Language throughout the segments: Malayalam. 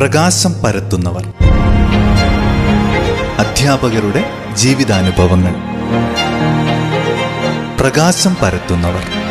പ്രകാശം പരത്തുന്നവർ. അധ്യാപകരുടെ ജീവിതാനുഭവങ്ങൾ. പ്രകാശം പരത്തുന്നവർ.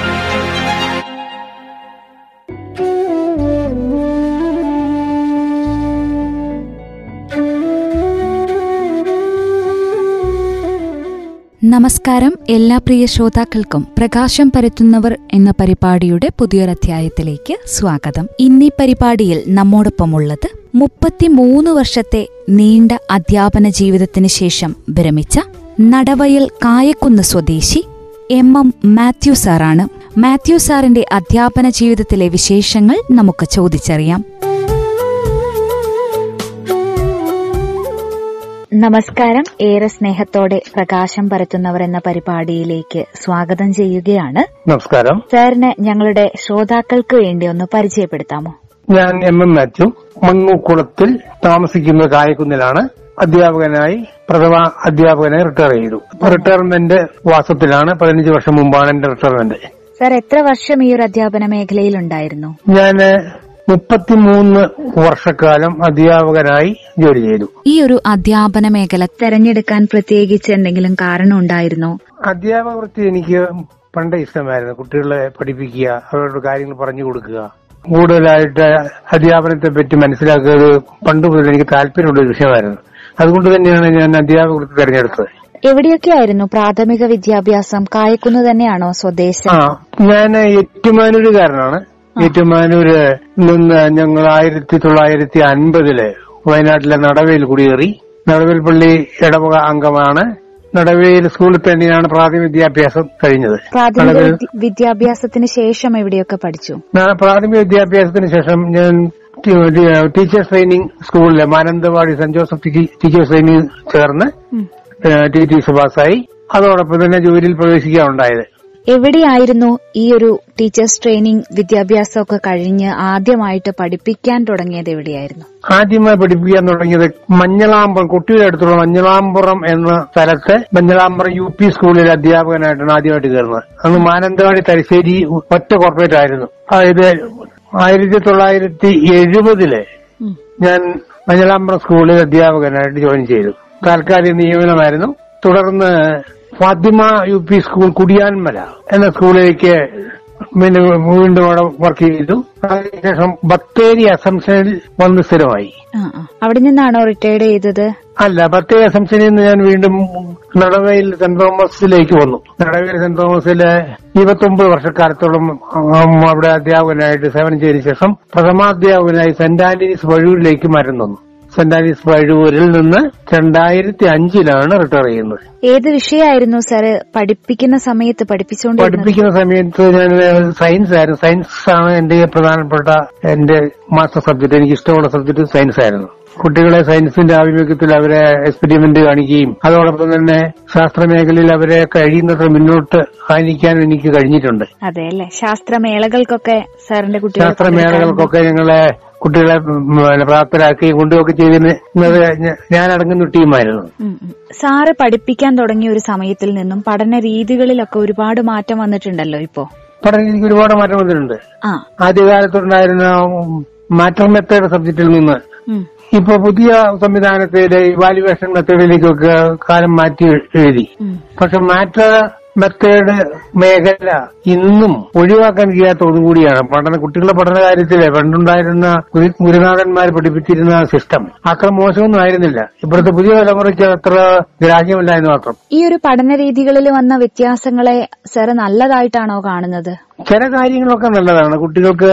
നമസ്കാരം എല്ലാ പ്രിയ ശ്രോതാക്കൾക്കും പ്രകാശം പരത്തുന്നവർ എന്ന പരിപാടിയുടെ പുതിയൊരധ്യായത്തിലേക്ക് സ്വാഗതം. ഇന്നീ പരിപാടിയിൽ നമ്മോടൊപ്പമുള്ളത് മുപ്പത്തിമൂന്ന് വർഷത്തെ നീണ്ട അധ്യാപന ജീവിതത്തിന് ശേഷം വിരമിച്ച നടവയൽ കായക്കുന്ന് സ്വദേശി എം എം മാത്യു സാറാണ്. മാത്യു സാറിന്റെ അധ്യാപന ജീവിതത്തിലെ വിശേഷങ്ങൾ നമുക്ക് ചോദിച്ചറിയാം. നമസ്കാരം. ഏറെ സ്നേഹത്തോടെ പ്രകാശം പരത്തുന്നവർ എന്ന പരിപാടിയിലേക്ക് സ്വാഗതം ചെയ്യുകയാണ്. നമസ്കാരം. സാറിന് ഞങ്ങളുടെ ശ്രോതാക്കൾക്ക് വേണ്ടി ഒന്ന് പരിചയപ്പെടുത്താമോ? ഞാൻ എം എം മാത്യു. മങ്ങൂക്കുളത്തിൽ താമസിക്കുന്ന കായക്കുന്നിലാണ് അധ്യാപകനായി പ്രഥമ അധ്യാപകനായി റിട്ടയർ ചെയ്തു. റിട്ടയർമെന്റ് വാസത്തിലാണ് പതിനഞ്ച് വർഷം മുമ്പാണ് എന്റെ റിട്ടയർമെന്റ്. സാർ എത്ര വർഷം ഈ ഒരു അധ്യാപന മേഖലയിൽ ഉണ്ടായിരുന്നു? ഞാൻ മുപ്പത്തിമൂന്ന് വർഷക്കാലം അധ്യാപകനായി ജോലി ചെയ്തു. ഈ ഒരു അധ്യാപന മേഖല തെരഞ്ഞെടുക്കാൻ പ്രത്യേകിച്ച് എന്തെങ്കിലും കാരണം ഉണ്ടായിരുന്നോ? അധ്യാപക വൃത്തി എനിക്ക് പണ്ടേ ഇഷ്ടമായിരുന്നു കുട്ടികളെ പഠിപ്പിക്കുക അവരുടെ കാര്യങ്ങൾ പറഞ്ഞു കൊടുക്കുക. കൂടുതലായിട്ട് അധ്യാപനത്തെ പറ്റി മനസ്സിലാക്കുന്നത് പണ്ട് മുതൽ എനിക്ക് താല്പര്യമുള്ള ഒരു വിഷയമായിരുന്നു. അതുകൊണ്ട് തന്നെയാണ് ഞാൻ അധ്യാപക വൃത്തി തെരഞ്ഞെടുത്തത് എവിടെയൊക്കെയായിരുന്നു പ്രാഥമിക വിദ്യാഭ്യാസം? കായക്കുന്ന് തന്നെയാണോ സ്വദേശം? ഞാൻ ഏറ്റുമാനൂരുകാരനാണ് ഏറ്റുമാനൂര് നിന്ന് ഞങ്ങൾ ആയിരത്തി തൊള്ളായിരത്തി അൻപതിൽ വയനാട്ടിലെ നടവയിൽ കുടിയേറി. നടവേൽ പള്ളി ഇടവക അംഗമാണ്. നടവേൽ സ്കൂളിൽ തന്നെയാണ് പ്രാഥമിക വിദ്യാഭ്യാസം കഴിഞ്ഞത്. പ്രാഥമിക വിദ്യാഭ്യാസത്തിന് ശേഷം എവിടെയൊക്കെ പഠിച്ചു? പ്രാഥമിക വിദ്യാഭ്യാസത്തിന് ശേഷം ഞാൻ ടീച്ചേഴ്സ് ട്രെയിനിങ് സ്കൂളിലെ മാനന്തവാടി സെന്റ് ജോസഫ് ടീച്ചേഴ്സ് ട്രെയിനിങ് ചേർന്ന്. ടി ടി സുഭാസായി അതോടൊപ്പം തന്നെ ജോലിയിൽ പ്രവേശിക്കുകയുണ്ടായത് എവിടെയായിരുന്നു ഈ ഒരു ടീച്ചേഴ്സ് ട്രെയിനിങ് വിദ്യാഭ്യാസമൊക്കെ കഴിഞ്ഞ് ആദ്യമായിട്ട് പഠിപ്പിക്കാൻ തുടങ്ങിയത് എവിടെയായിരുന്നു? ആദ്യമായി പഠിപ്പിക്കാൻ തുടങ്ങിയത് മഞ്ഞളാമ്പുറം കുട്ടിയുടെ അടുത്തുള്ള മഞ്ഞളാമ്പുറം എന്ന സ്ഥലത്തെ മഞ്ഞളാമ്പുറം യു പി സ്കൂളിലെ അധ്യാപകനായിട്ടാണ് ആദ്യമായിട്ട് കയറുന്നത്. അന്ന് മാനന്തവാടി തലശ്ശേരി ഒറ്റ കോർപ്പറേറ്റ് ആയിരുന്നു. അതായത് ആയിരത്തി തൊള്ളായിരത്തി എഴുപതിൽ ഞാൻ മഞ്ഞളാമ്പുറം സ്കൂളിൽ അധ്യാപകനായിട്ട് ജോയിൻ ചെയ്തു. താൽക്കാലിക നിയമനമായിരുന്നു. തുടർന്ന് Fathima U P school Kudiyanmala എന്ന സ്കൂളിലേക്ക് പിന്നെ വീണ്ടും അവിടെ വർക്ക് ചെയ്തു. അതിനുശേഷം ബത്തേരി അസംഷനിൽ വന്ന് സ്ഥിരമായി. അവിടെ നിന്നാണോ റിട്ടയർഡ് ചെയ്തത്? അല്ല ബത്തേരി അസംഷനിൽ നിന്ന് ഞാൻ വീണ്ടും നടവയിൽ സെന്റ് തോമസിലേക്ക് വന്നു. നടവയിൽ സെന്റ് തോമസിലെ ഇരുപത്തൊമ്പത് വർഷക്കാലത്തോളം അവിടെ അധ്യാപകനായിട്ട് സേവനം ചെയ്തതിനു ശേഷം പ്രഥമാധ്യാപകനായി സെന്റ് ആന്റണീസ് വഴൂരിലേക്ക് മരം തന്നു സെന്റ് ആന്റണീസ് വഴൂരിൽ നിന്ന് രണ്ടായിരത്തി അഞ്ചിലാണ് റിട്ടയർ ചെയ്യുന്നത്. ഏത് വിഷയമായിരുന്നു സാറ് പഠിപ്പിക്കുന്ന സമയത്ത് പഠിപ്പിച്ചുകൊണ്ട് പഠിപ്പിക്കുന്ന സമയത്ത് ഞാൻ സയൻസ് ആയിരുന്നു. സയൻസ് ആണ് എന്റെ പ്രധാനപ്പെട്ട എന്റെ മാസ്റ്റർ സബ്ജക്ട്. എനിക്ക് ഇഷ്ടമുള്ള സബ്ജക്ട് സയൻസ് ആയിരുന്നു കുട്ടികളെ സയൻസിന്റെ ആഭിമുഖ്യത്തിൽ അവരെ എക്സ്പെരിമെന്റ് കാണിക്കുകയും അതോടൊപ്പം തന്നെ ശാസ്ത്ര മേഖലയിൽ അവരെ കഴിയുന്നത്ര മുന്നോട്ട് ആനിക്കാനും എനിക്ക് കഴിഞ്ഞിട്ടുണ്ട്. അതെ അല്ലെ? ശാസ്ത്രമേളകൾക്കൊക്കെ സാറിന്റെ കുട്ടികൾ ശാസ്ത്രമേളകൾക്കൊക്കെ ഞങ്ങളെ കുട്ടികളെ പ്രാപ്തരാക്കുകയും കൊണ്ടുപോയി ചെയ്തതിന് ഇന്നത് ഞാൻ അടങ്ങുന്ന ടീമായിരുന്നു. സാറ് പഠിപ്പിക്കാൻ തുടങ്ങിയ ഒരു സമയത്തിൽ നിന്നും പഠന രീതികളിലൊക്കെ ഒരുപാട് മാറ്റം വന്നിട്ടുണ്ടല്ലോ ഇപ്പോ? പഠന രീതിക്ക് ഒരുപാട് മാറ്റം വന്നിട്ടുണ്ട്. ആദ്യകാലത്തുണ്ടായിരുന്ന മാറ്റർ മെത്തേഡ് സബ്ജക്റ്റിൽ നിന്ന് ഇപ്പൊ പുതിയ സംവിധാനത്തിലെ ഇവാലുവേഷൻ മെത്തേഡിലേക്കൊക്കെ കാലം മാറ്റി എഴുതി. പക്ഷെ മാറ്റർ മെത്തേഡ് മേഖല ഇന്നും ഒഴിവാക്കാൻ കഴിയാത്ത ഒന്നുകൂടിയാണ് പഠന കുട്ടികളുടെ പഠന കാര്യത്തിൽ പണ്ടുണ്ടായിരുന്ന ഗുരു- ഗുരുനാഥന്മാർ പഠിപ്പിച്ചിരുന്ന സിസ്റ്റം അത്ര മോശമൊന്നും ആയിരുന്നില്ല. ഇപ്പോഴത്തെ പുതിയ തലമുറയ്ക്ക് അത്ര ഗ്രാഹ്യമല്ലായെന്ന് മാത്രം. ഈ ഒരു പഠന രീതികളിൽ വന്ന വ്യത്യാസങ്ങളെ സാറ് നല്ലതായിട്ടാണോ കാണുന്നത്? ചില കാര്യങ്ങളൊക്കെ നല്ലതാണ്. കുട്ടികൾക്ക്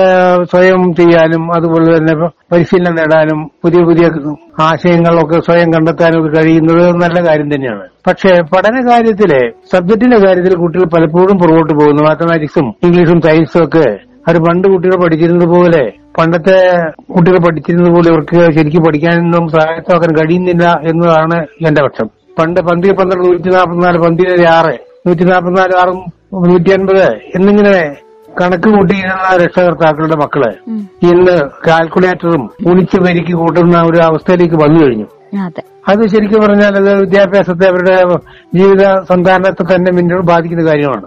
സ്വയം ചെയ്യാനും അതുപോലെ തന്നെ പരിശീലനം നേടാനും പുതിയ പുതിയ ആശയങ്ങളൊക്കെ സ്വയം കണ്ടെത്താൻ ഒക്കെ കഴിയുന്നത് നല്ല കാര്യം തന്നെയാണ്. പക്ഷേ പഠന കാര്യത്തിൽ സബ്ജക്റ്റിന്റെ കാര്യത്തിൽ കുട്ടികൾ പലപ്പോഴും പുറകോട്ട് പോകുന്നു. മാത്തമാറ്റിക്സും ഇംഗ്ലീഷും സയൻസും ഒക്കെ. അവർ പണ്ട് കുട്ടികൾ പഠിച്ചിരുന്നത് പോലെ പണ്ടത്തെ കുട്ടികൾ പഠിച്ചിരുന്നത് പോലെ ഇവർക്ക് ശരിക്കും പഠിക്കാനൊന്നും സഹായത്താക്കാൻ കഴിയുന്നില്ല എന്നതാണ് എന്റെ പക്ഷം. പണ്ട് പന്തി പന്ത്രണ്ട് നൂറ്റി നാൽപ്പത്തിനാല് പന്തിയിലെ ആറ് നൂറ്റി നാൽപ്പത്തിനാല് ആറും നൂറ്റി അൻപത് എന്നിങ്ങനെ കണക്ക് കൂട്ടിയിരുന്ന രക്ഷകർത്താക്കളുടെ മക്കൾ ഇന്ന് കാൽക്കുലേറ്ററും ഒളിച്ച് പെരുക്കി കൂട്ടുന്ന ഒരു അവസ്ഥയിലേക്ക് വന്നു കഴിഞ്ഞു. അതെ. ശരിക്കും പറഞ്ഞാൽ അത് വിദ്യാഭ്യാസത്തെ അവരുടെ ജീവിത സന്താനത്തെ തന്നെ മുന്നോട്ട് ബാധിക്കുന്ന കാര്യമാണ്.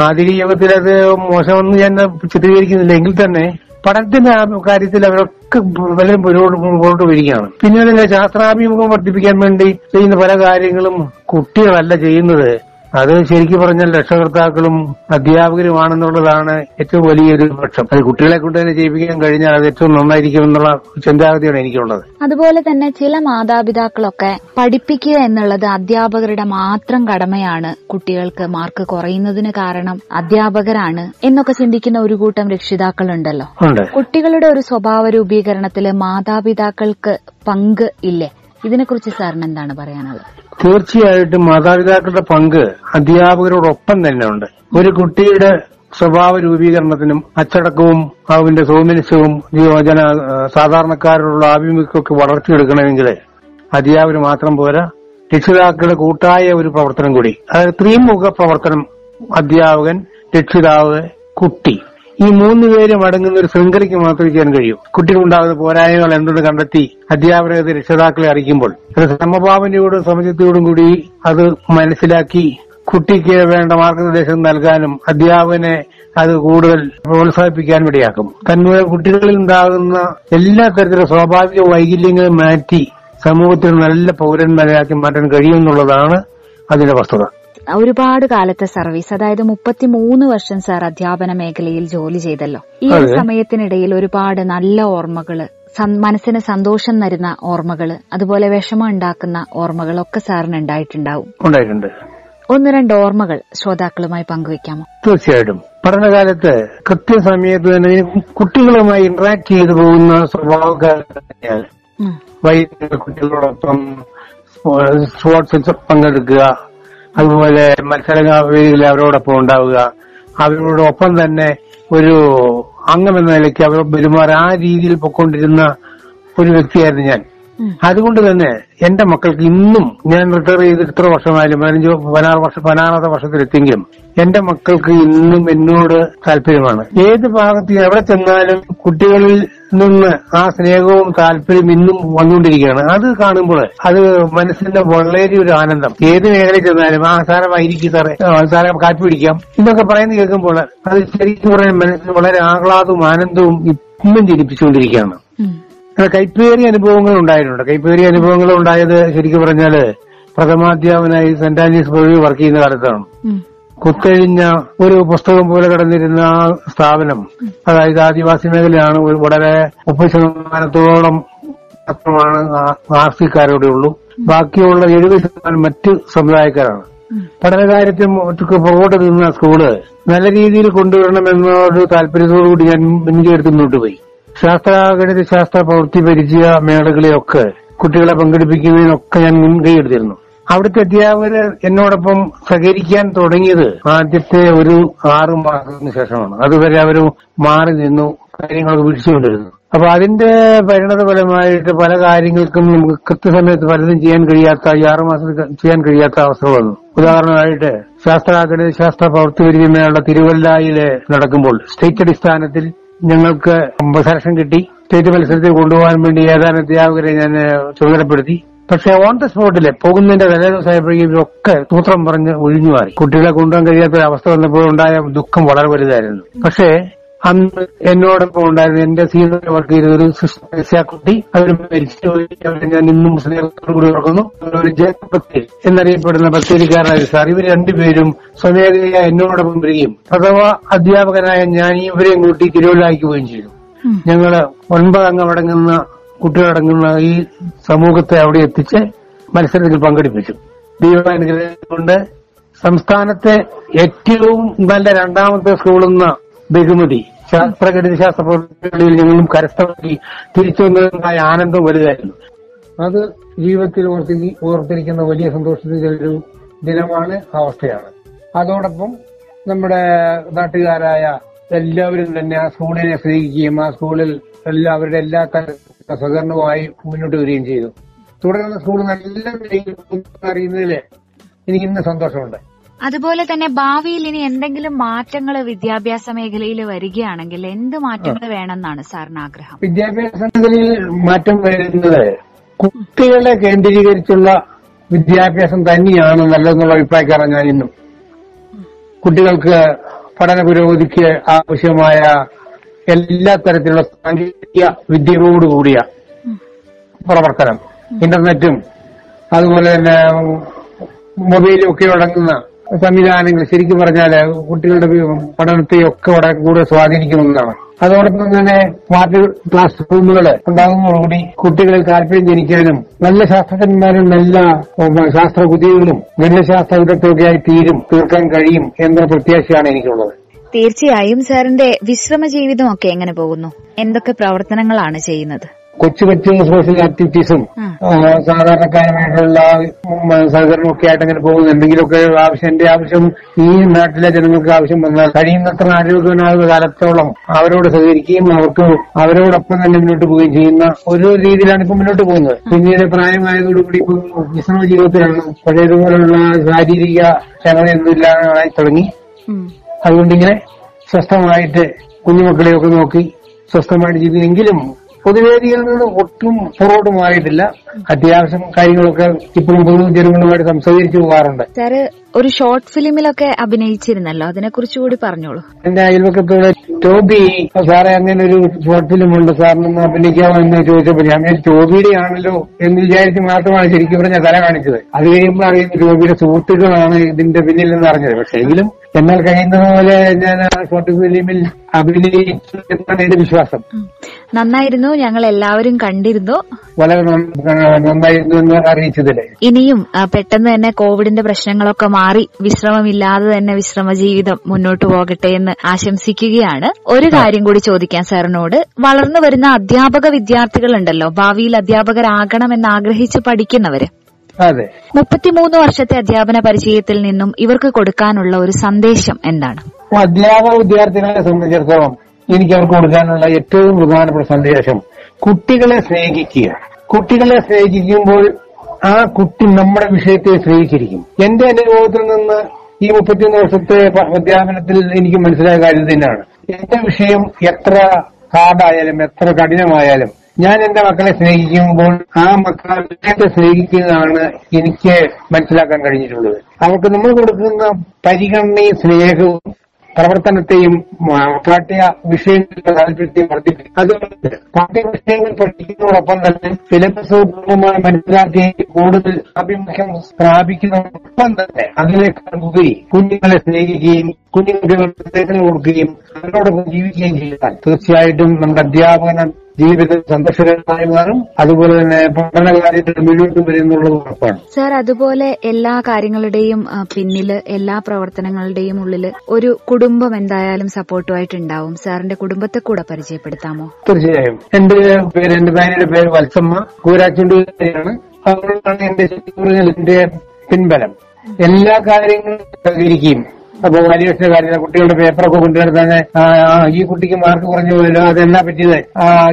ആധുനിക യുഗത്തിൽ അത് മോശമെന്ന് ഞാൻ ചിത്രീകരിക്കുന്നില്ല. എങ്കിൽ തന്നെ പഠനത്തിന്റെ കാര്യത്തിൽ അവരൊക്കെ വളരെ മുമ്പോട്ട് വരികയാണ്. പിന്നെ അതിന്റെ ശാസ്ത്രാഭിമുഖം വർദ്ധിപ്പിക്കാൻ വേണ്ടി ചെയ്യുന്ന പല കാര്യങ്ങളും കുട്ടികളല്ല ചെയ്യുന്നത്. അത് ശരിക്കും പറഞ്ഞാൽ രക്ഷകർത്താക്കളും അധ്യാപകരുമാണെന്നുള്ളതാണ് ഏറ്റവും വലിയൊരു പക്ഷം. അത് കുട്ടികളെ കൊണ്ട് തന്നെ ചെയ്യിപ്പിക്കാൻ കഴിഞ്ഞാൽ അത് ഏറ്റവും നന്നായിരിക്കും എന്നുള്ള ചിന്താഗതിയാണ് എനിക്കുള്ളത്. അതുപോലെ തന്നെ ചില മാതാപിതാക്കളൊക്കെ പഠിപ്പിക്കുക എന്നുള്ളത് അധ്യാപകരുടെ മാത്രം കടമയാണ്. കുട്ടികൾക്ക് മാർക്ക് കുറയുന്നതിന് കാരണം അധ്യാപകരാണ് എന്നൊക്കെ ചിന്തിക്കുന്ന ഒരു കൂട്ടം രക്ഷിതാക്കളുണ്ടല്ലോ. ഉണ്ടല്ലോ കുട്ടികളുടെ ഒരു സ്വഭാവ രൂപീകരണത്തിൽ മാതാപിതാക്കൾക്ക് പങ്ക് ഇല്ലേ? ഇതിനെക്കുറിച്ച് സാറിന് എന്താണ് പറയാനുള്ളത്? തീർച്ചയായിട്ടും മാതാപിതാക്കളുടെ പങ്ക് അധ്യാപകരോടൊപ്പം തന്നെ ഉണ്ട് ഒരു കുട്ടിയുടെ സ്വഭാവ രൂപീകരണത്തിനും അച്ചടക്കവും അവന്റെ സൗമനസ്യവും ജന സാധാരണക്കാരോടുള്ള ആഭിമുഖ്യമൊക്കെ വളർത്തിയെടുക്കണമെങ്കിൽ അധ്യാപകർ മാത്രം പോരാ. രക്ഷിതാക്കളുടെ കൂട്ടായ ഒരു പ്രവർത്തനം കൂടി. അതായത് ത്രിമുഖ പ്രവർത്തനം അധ്യാപകൻ രക്ഷിതാവ് കുട്ടി. ഈ മൂന്ന് പേരും അടങ്ങുന്ന ഒരു ശൃംഖലയ്ക്ക് മാത്രമേ ചെയ്യാൻ കഴിയൂ. കുട്ടികളുണ്ടാകുന്ന പോരായ്മകൾ എന്തെന്ന് കണ്ടെത്തി അധ്യാപകരെ രക്ഷിതാക്കളെ അറിയിക്കുമ്പോൾ? അത് സമഭാവനയോടും സമചിത്തയോടും കൂടി അത് മനസ്സിലാക്കി കുട്ടിക്ക് വേണ്ട മാർഗനിർദ്ദേശം നൽകാനും അധ്യാപകനെ അത് കൂടുതൽ പ്രോത്സാഹിപ്പിക്കാനും ഇടയാക്കും. തന്മൂലം കുട്ടികളിൽ ഉണ്ടാകുന്ന എല്ലാ തരത്തിലുള്ള സ്വാഭാവിക വൈകല്യങ്ങളും മാറ്റി സമൂഹത്തിൽ നല്ല പൗരന്മാരാക്കി മാറ്റാൻ കഴിയുമെന്നുള്ളതാണ് അതിന്റെ വസ്തുത. ഒരുപാട് കാലത്തെ സർവീസ് അതായത് മുപ്പത്തി മൂന്ന് വർഷം സാർ അധ്യാപന മേഖലയിൽ ജോലി ചെയ്തല്ലോ. ഈ ഒരു സമയത്തിനിടയിൽ ഒരുപാട് നല്ല ഓർമ്മകൾ മനസ്സിന് സന്തോഷം തരുന്ന ഓർമ്മകൾ അതുപോലെ വിഷമം ഉണ്ടാക്കുന്ന ഓർമ്മകളൊക്കെ സാറിന് ഉണ്ടായിട്ടുണ്ടാവും. ഉണ്ടായിട്ടുണ്ട്. ഒന്ന് രണ്ട് ഓർമ്മകൾ ശ്രോതാക്കളുമായി പങ്കുവെക്കാമോ തീർച്ചയായിട്ടും. പഠനകാലത്ത് കൃത്യസമയത്ത് തന്നെ കുട്ടികളുമായി ഇന്ററാക്ട് ചെയ്തു പോകുന്ന സ്വഭാവക്കാരൻ കുട്ടികളോടൊപ്പം സ്പോർട്സിൽ പങ്കെടുക്കുക അതുപോലെ മത്സര വേദികളിൽ അവരോടൊപ്പം ഉണ്ടാവുക അവരോടൊപ്പം തന്നെ ഒരു അംഗം എന്ന നിലയ്ക്ക് അവർ പെരുമാറി ആ രീതിയിൽ പൊക്കൊണ്ടിരുന്ന ഒരു വ്യക്തിയായിരുന്നു ഞാൻ. അതുകൊണ്ട് തന്നെ എന്റെ മക്കൾക്ക് ഇന്നും ഞാൻ റിട്ടയർ ചെയ്ത് ഇത്ര വർഷമായാലും പതിനഞ്ച് പതിനാറ് വർഷം പതിനാറാമത്തെ വർഷത്തിലെത്തിയെങ്കിലും എന്റെ മക്കൾക്ക് ഇന്നും എന്നോട് താല്പര്യമാണ്. ഏത് ഭാഗത്ത് എവിടെ ചെന്നാലും കുട്ടികളിൽ നിന്ന് ആ സ്നേഹവും താല്പര്യം ഇന്നും വന്നുകൊണ്ടിരിക്കുകയാണ്. അത് കാണുമ്പോൾ അത് മനസ്സിന്റെ വളരെ ഒരു ആനന്ദം. ഏത് മേഖലയിൽ ചെന്നാലും ആ സാരമായിരിക്കും സാറേ സാരം കാറ്റ് പിടിക്കാം എന്നൊക്കെ പറയുന്നത് കേൾക്കുമ്പോൾ അത് ശരിക്കും പറയാൻ മനസ്സിന് വളരെ ആഹ്ലാദവും ആനന്ദവും ഇന്നും ജനിപ്പിച്ചുകൊണ്ടിരിക്കുകയാണ്. കൈപ്പേറിയ അനുഭവങ്ങൾ ഉണ്ടായിട്ടുണ്ട്. കൈപ്പേറിയ അനുഭവങ്ങൾ ഉണ്ടായത് ശരിക്കും പറഞ്ഞാൽ പ്രഥമാധ്യാപനായി സെന്റ് ആൻഡ്രീസ് പ്രവി വർക്ക് ചെയ്യുന്ന കാലത്താണ്. കുത്തഴിഞ്ഞ ഒരു പുസ്തകം പോലെ കിടന്നിരുന്ന ആ സ്ഥാപനം അതായത് ആദിവാസി മേഖലയാണ് വളരെ മുപ്പത് ശതമാനത്തോളം മാത്രമാണ് ആർ സിക്കാരോടെ ഉള്ളൂ. ബാക്കിയുള്ള എഴുപത് ശതമാനം മറ്റ് സമുദായക്കാരാണ്. പഠനകാര്യത്തിൽ ഒറ്റയ്ക്ക് പുറകോട്ട് നിന്ന സ്കൂൾ നല്ല രീതിയിൽ കൊണ്ടുവരണം കൊണ്ടുവരണമെന്നൊരു താല്പര്യത്തോടുകൂടി ഞാൻ മുൻകൈയെടുത്ത് മുന്നോട്ട് പോയി. ശാസ്ത്ര ഗണിത ശാസ്ത്ര പ്രവൃത്തി പരിചയ മേളകളെയൊക്കെ കുട്ടികളെ പങ്കെടുപ്പിക്കുന്നതിനൊക്കെ ഞാൻ മുൻകൈ എടുത്തിരുന്നു അവിടുത്തെ അധ്യാപകര് എന്നോടൊപ്പം സഹകരിക്കാൻ തുടങ്ങിയത് ആദ്യത്തെ ഒരു ആറു മാസത്തിന് ശേഷമാണ്. അതുവരെ അവർ മാറി നിന്നു കാര്യങ്ങളൊക്കെ വീഴ്ചകൊണ്ടിരുന്നു അപ്പൊ അതിന്റെ പരിണതഫലമായിട്ട് പല കാര്യങ്ങൾക്കും നമുക്ക് കൃത്യസമയത്ത് പലതും ചെയ്യാൻ കഴിയാത്ത ഈ മാസത്തിൽ ചെയ്യാൻ കഴിയാത്ത അവസ്ഥ വന്നു. ഉദാഹരണമായിട്ട് ശാസ്ത്ര ഗണിത ശാസ്ത്ര പ്രവൃത്തി പരിചയമേള തിരുവല്ലയിൽ നടക്കുമ്പോൾ സ്റ്റേറ്റ് അടിസ്ഥാനത്തിൽ ഞങ്ങൾക്ക് സെലക്ഷൻ കിട്ടി. സ്റ്റേറ്റ് മത്സരത്തിൽ കൊണ്ടുപോകാൻ വേണ്ടി ഏതാനും അധ്യാപകരെ ഞാൻ ചുമതലപ്പെടുത്തി. പക്ഷെ ഓൺ ദ സ്പോട്ടിൽ പോകുന്നതിന്റെ തലേ ദിവസമായപ്പോഴേക്കും ഒക്കെ സൂത്രം പറഞ്ഞ് ഒഴിഞ്ഞു മാറി. കുട്ടികളെ കൊണ്ടുപോകാൻ കഴിയാത്ത ഒരു അവസ്ഥ വന്നപ്പോൾ ദുഃഖം വളരെ വലുതായിരുന്നു. പക്ഷേ അന്ന് എന്നോടൊപ്പം ഉണ്ടായിരുന്ന എന്റെ സീനിയർ വർക്ക് ചെയ്ത ഒരു സിസ്റ്റർ കുട്ടി അവർ മരിച്ചുപോയി അവരെ ഞാൻ ഇന്നും സ്നേഹത്തോടു കൂടി ഓർക്കുന്നു. ഒരു ജയപത്തി എന്നറിയപ്പെടുന്ന ബത്തേരിക്കാരനായ സാർ ഇവർ രണ്ടുപേരും സ്വമേധയാ എന്നോടൊപ്പം വരികയും പ്രഥമ അധ്യാപകനായ ഞാൻ ഇവരെയും കൂട്ടി തിരുവല്ലായ്ക്ക് പോവുകയും ചെയ്തു. ഞങ്ങൾ ഒൻപതംഗം അടങ്ങുന്ന കുട്ടികളടങ്ങുന്ന ഈ സമൂഹത്തെ അവിടെ എത്തിച്ച് മത്സരത്തിൽ പങ്കെടുപ്പിച്ചു. ദൈവാനുഗ്രഹം കൊണ്ട് സംസ്ഥാനത്തെ ഏറ്റവും നല്ല രണ്ടാമത്തെ സ്കൂളെന്ന ബഹുമതി. ശാസ്ത്രഗണിത ശാസ്ത്ര പ്രവർത്തനങ്ങളിൽ ഞങ്ങളും കരസ്ഥമാക്കി തിരിച്ചു വന്നതായ ആനന്ദം വലുതായിരുന്നു. അത് ജീവിതത്തിൽ ഓർത്തി ഓർത്തിരിക്കുന്ന വലിയ സന്തോഷത്തിന്റെ ഒരു ദിനമാണ് അവസ്ഥയാണ്. അതോടൊപ്പം നമ്മുടെ നാട്ടുകാരായ എല്ലാവരും തന്നെ ആ സ്കൂളിനെ സ്നേഹിക്കുകയും ആ സ്കൂളിൽ എല്ലാവരുടെ എല്ലാ സഹകരണവുമായി മുന്നോട്ട് വരികയും ചെയ്തു. തുടർന്ന് സ്കൂൾ നല്ല അറിയുന്നതിൽ എനിക്ക് ഇന്ന് സന്തോഷമുണ്ട്. അതുപോലെ തന്നെ ഭാവിയിൽ ഇനി എന്തെങ്കിലും മാറ്റങ്ങൾ വിദ്യാഭ്യാസ മേഖലയിൽ വരികയാണെങ്കിൽ എന്ത് മാറ്റങ്ങൾ വേണമെന്നാണ് സാറിന് ആഗ്രഹം? വിദ്യാഭ്യാസ മേഖലയിൽ മാറ്റം വരുന്നത് കുട്ടികളെ കേന്ദ്രീകരിച്ചുള്ള വിദ്യാഭ്യാസം തന്നെയാണ് നല്ലതെന്നുള്ള അഭിപ്രായക്കാരാണ് ഞാൻ ഇന്നും. കുട്ടികൾക്ക് പഠന പുരോഗതിക്ക് ആവശ്യമായ എല്ലാ തരത്തിലുള്ള സാങ്കേതിക വിദ്യകളോടുകൂടിയ പ്രവർത്തനം. ഇന്റർനെറ്റും അതുപോലെ തന്നെ മൊബൈലും ഒക്കെ അടങ്ങുന്ന സംവിധാനങ്ങൾ ശരിക്കും പറഞ്ഞാൽ കുട്ടികളുടെ പഠനത്തെ ഒക്കെ വളരെ കൂടുതൽ സ്വാധീനിക്കുമെന്നാണ്. അതോടൊപ്പം തന്നെ സ്മാർട്ട് ക്ലാസ് റൂമുകൾ ഉണ്ടാകുന്നതോടുകൂടി കുട്ടികളിൽ താല്പര്യം ജനിക്കാനും നല്ല ശാസ്ത്രജ്ഞന്മാരും നല്ല ശാസ്ത്ര കുതികളും ഗണിതശാസ്ത്ര വിദഗ്ധമൊക്കെ ആയി തീരും തീർക്കാൻ കഴിയും എന്ന പ്രത്യാശയാണ് എനിക്കുള്ളത്. തീർച്ചയായും സാറിന്റെ വിശ്രമ ജീവിതമൊക്കെ എങ്ങനെ പോകുന്നു? എന്തൊക്കെ പ്രവർത്തനങ്ങളാണ് ചെയ്യുന്നത്? കൊച്ചു കൊച്ചു സോഷ്യൽ ആക്ടിവിറ്റീസും സാധാരണക്കാരുമായിട്ടുള്ള ഉം, സഹകരണമൊക്കെ ആയിട്ട് അങ്ങനെ പോകുന്നു. എന്തെങ്കിലുമൊക്കെ ആവശ്യം എന്റെ ആവശ്യം ഈ നാട്ടിലെ ജനങ്ങൾക്ക് ആവശ്യം വന്നാൽ കഴിയുന്നത്ര ആരോഗ്യനായ കാലത്തോളം അവരോട് സഹകരിക്കുകയും അവർക്ക് അവരോടൊപ്പം തന്നെ മുന്നോട്ട് പോവുകയും ചെയ്യുന്ന ഒരു രീതിയിലാണ് ഇപ്പൊ മുന്നോട്ട് പോകുന്നത്. പിന്നീട് പ്രായമായതോടുകൂടി ഇപ്പൊ വിശ്രമ ജീവിതത്തിലാണ് പഴയതുപോലുള്ള ശാരീരിക ക്ഷമതയൊന്നും ഇല്ലാതായി തുടങ്ങി അതുകൊണ്ടിങ്ങനെ അതുകൊണ്ട് ഇങ്ങനെ സ്വസ്ഥമായിട്ട് കുഞ്ഞുമക്കളെയൊക്കെ നോക്കി സ്വസ്ഥമായിട്ട് ജീവിക്കുമെങ്കിലും പൊതുവേദിയിൽ നിന്ന് ഒട്ടും പുറകോട്ട് മാറിയിട്ടില്ല. അത്യാവശ്യം കാര്യങ്ങളൊക്കെ ഇപ്പോഴും പൊതുജനങ്ങളുമായിട്ട് സംസാരിച്ചു പോകാറുണ്ട്. ഒരു ഷോർട്ട് ഫിലിമിലൊക്കെ അഭിനയിച്ചിരുന്നല്ലോ? അതിനെ കുറിച്ച് കൂടി പറഞ്ഞോളൂ. എന്റെ അയൽവക്കത്തോടെ ടോബി സാറേ അങ്ങനെ ഒരു ഷോർട്ട് ഫിലിം ഉണ്ട് സാറിനൊന്ന് അഭിനയിക്കാമോ എന്ന് ചോദിച്ചപ്പോൾ ഞാൻ ടോബിയുടെ ആണല്ലോ എന്ന് വിചാരിച്ച് മാത്രമാണ് ശരിക്കും പറഞ്ഞ തല കാണിച്ചത്. അത് കഴിയുമ്പോൾ അറിയുന്ന ടോബിയുടെ സുഹൃത്തുക്കളാണ് ഇതിന്റെ പിന്നിൽ നിന്ന് അറിഞ്ഞത്. പക്ഷെ എങ്കിലും എന്നാൽ കഴിയുന്നത് പോലെ ഞാൻ ഷോർട്ട് ഫിലിമിൽ അഭിനയിച്ചു എന്നാണ് എന്റെ വിശ്വാസം. നന്നായിരുന്നു. ഞങ്ങൾ എല്ലാവരും കണ്ടിരുന്നു. വളരെ നന്ന- നന്നായിരുന്നു എന്ന് ഇനിയും പെട്ടെന്ന് തന്നെ കോവിഡിന്റെ പ്രശ്നങ്ങളൊക്കെ മാറി വിശ്രമമില്ലാതെ തന്നെ വിശ്രമ ജീവിതം മുന്നോട്ട് പോകട്ടെ എന്ന് ആശംസിക്കുകയാണ്. ഒരു കാര്യം കൂടി ചോദിക്കാൻ സാറിനോട്. വളർന്നു വരുന്ന അധ്യാപക വിദ്യാർത്ഥികളുണ്ടല്ലോ ഭാവിയിൽ അധ്യാപകരാകണമെന്ന് ആഗ്രഹിച്ച് പഠിക്കുന്നവര്. അതെ. മുപ്പത്തിമൂന്ന് വർഷത്തെ അധ്യാപന പരിചയത്തിൽ നിന്നും ഇവർക്ക് കൊടുക്കാനുള്ള ഒരു സന്ദേശം എന്താണ്? അധ്യാപക വിദ്യാർത്ഥികളെ സംബന്ധിച്ചിടത്തോളം എനിക്ക് അവർക്ക് കൊടുക്കാനുള്ള ഏറ്റവും പ്രധാനപ്പെട്ട സന്ദേശം കുട്ടികളെ സ്നേഹിക്കുക. കുട്ടികളെ സ്നേഹിക്കുമ്പോൾ ആ കുട്ടി നമ്മുടെ വിഷയത്തെ സ്നേഹിച്ചിരിക്കും. എന്റെ അനുഭവത്തിൽ നിന്ന് ഈ മുപ്പത്തിയൊന്ന് വർഷത്തെ അധ്യാപനത്തിൽ എനിക്ക് മനസ്സിലായ കാര്യം തന്നെയാണ്. എന്റെ വിഷയം എത്ര ഹാർഡായാലും എത്ര കഠിനമായാലും ഞാൻ എന്റെ മക്കളെ സ്നേഹിക്കുമ്പോൾ ആ മക്കളെ സ്നേഹിക്കുന്നതാണ് എനിക്ക് മനസ്സിലാക്കാൻ കഴിഞ്ഞിട്ടുള്ളത്. അവർക്ക് നമ്മൾ കൊടുക്കുന്ന പരിഗണനയും സ്നേഹവും പ്രവർത്തനത്തെയും പാർട്ടിയ വിഷയങ്ങളുടെ താല്പര്യത്തെയും വർദ്ധിപ്പിക്കും. അതുകൊണ്ട് പാഠ്യ വിഷയങ്ങൾ പഠിക്കുന്നതോടൊപ്പം തന്നെ സിലബസ് പൂർണമായി മനസ്സിലാക്കി കൂടുതൽ ആഭിമുഖ്യം സ്ഥാപിക്കുന്നതോടൊപ്പം തന്നെ അതിനെ ഉപരി കുഞ്ഞുങ്ങളെ സ്നേഹിക്കുകയും കുഞ്ഞുങ്ങൾക്ക് നിർദ്ദേശങ്ങൾ കൊടുക്കുകയും അവരോടൊപ്പം ജീവിക്കുകയും ചെയ്താൽ തീർച്ചയായിട്ടും നമ്മുടെ അധ്യാപന ജീവിതം സന്തോഷകരമായി മാറും. അതുപോലെ തന്നെ പഠന കാര്യത്തിൽ മുന്നോട്ട് വരുന്നുള്ളത് ഉറപ്പാണ്. സർ അതുപോലെ എല്ലാ കാര്യങ്ങളുടെയും പിന്നിൽ എല്ലാ പ്രവർത്തനങ്ങളുടെയും ഉള്ളിൽ ഒരു കുടുംബം എന്തായാലും സപ്പോർട്ടുമായിട്ട് ഉണ്ടാവും സാറിന്റെ കുടുംബത്തെ കൂടെ പരിചയപ്പെടുത്താമോ? തീർച്ചയായും. എന്റെ പേര് എന്റെ ഭാര്യയുടെ പേര് വത്സമ്മ. കൂരാച്ചുണ്ടിയാണ് അവരോടാണ് എന്റെ എന്റെ പിൻബലം. എല്ലാ കാര്യങ്ങളും സഹകരിക്കുകയും അപ്പൊ വാല്യുവേഷന്റെ കാര്യം കുട്ടികളുടെ പേപ്പറൊക്കെ കൊണ്ടുവരുന്ന തന്നെ ഈ കുട്ടിക്ക് മാർക്ക് കുറഞ്ഞു പോയല്ലോ അതെന്നാ പറ്റിയത്?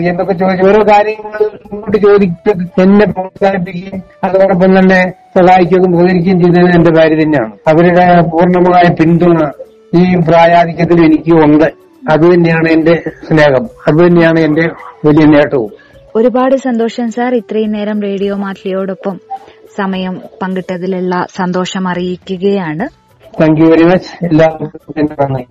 എന്തൊക്കെ ചോദിച്ചു? ഓരോ കാര്യങ്ങൾ മുന്നോട്ട് ചോദിച്ച് എന്നെ പ്രോത്സാഹിപ്പിക്കുകയും അതോടൊപ്പം തന്നെ സഹായിക്കുകയും ഉപകരിക്കുകയും ചെയ്തത് എന്റെ ഭാര്യ തന്നെയാണ്. അവരുടെ പൂർണമായ പിന്തുണ ഈ പ്രായാധിക്യത്തിൽ എനിക്ക് ഉണ്ട് അത് തന്നെയാണ് എന്റെ സ്നേഹം. അത് തന്നെയാണ് എന്റെ വലിയ നേട്ടവും. ഒരുപാട് സന്തോഷം സാർ ഇത്രയും നേരം റേഡിയോ മാറ്റിലിയോടൊപ്പം സമയം പങ്കിട്ടതിലുള്ള സന്തോഷം അറിയിക്കുകയാണ്. താങ്ക് യു വെരി മച്ച് എല്ലാവർക്കും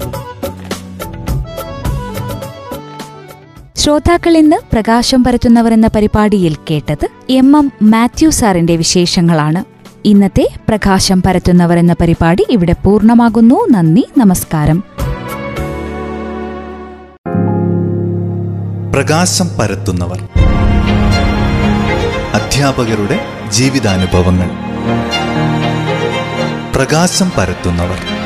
ശ്രോതാക്കൾ ഇന്ന് പ്രകാശം പരത്തുന്നവർ എന്ന പരിപാടിയിൽ കേട്ടത് എം എം മാത്യു സാറിന്റെ വിശേഷങ്ങളാണ്. ഇന്നത്തെ പ്രകാശം പരത്തുന്നവർ എന്ന പരിപാടി ഇവിടെ പൂർണമാകുന്നു. നന്ദി നമസ്കാരം. പ്രകാശം പരത്തുന്നവർ. അധ്യാപകരുടെ ജീവിതാനുഭവങ്ങൾ. പ്രകാശം പരത്തുന്നവർ.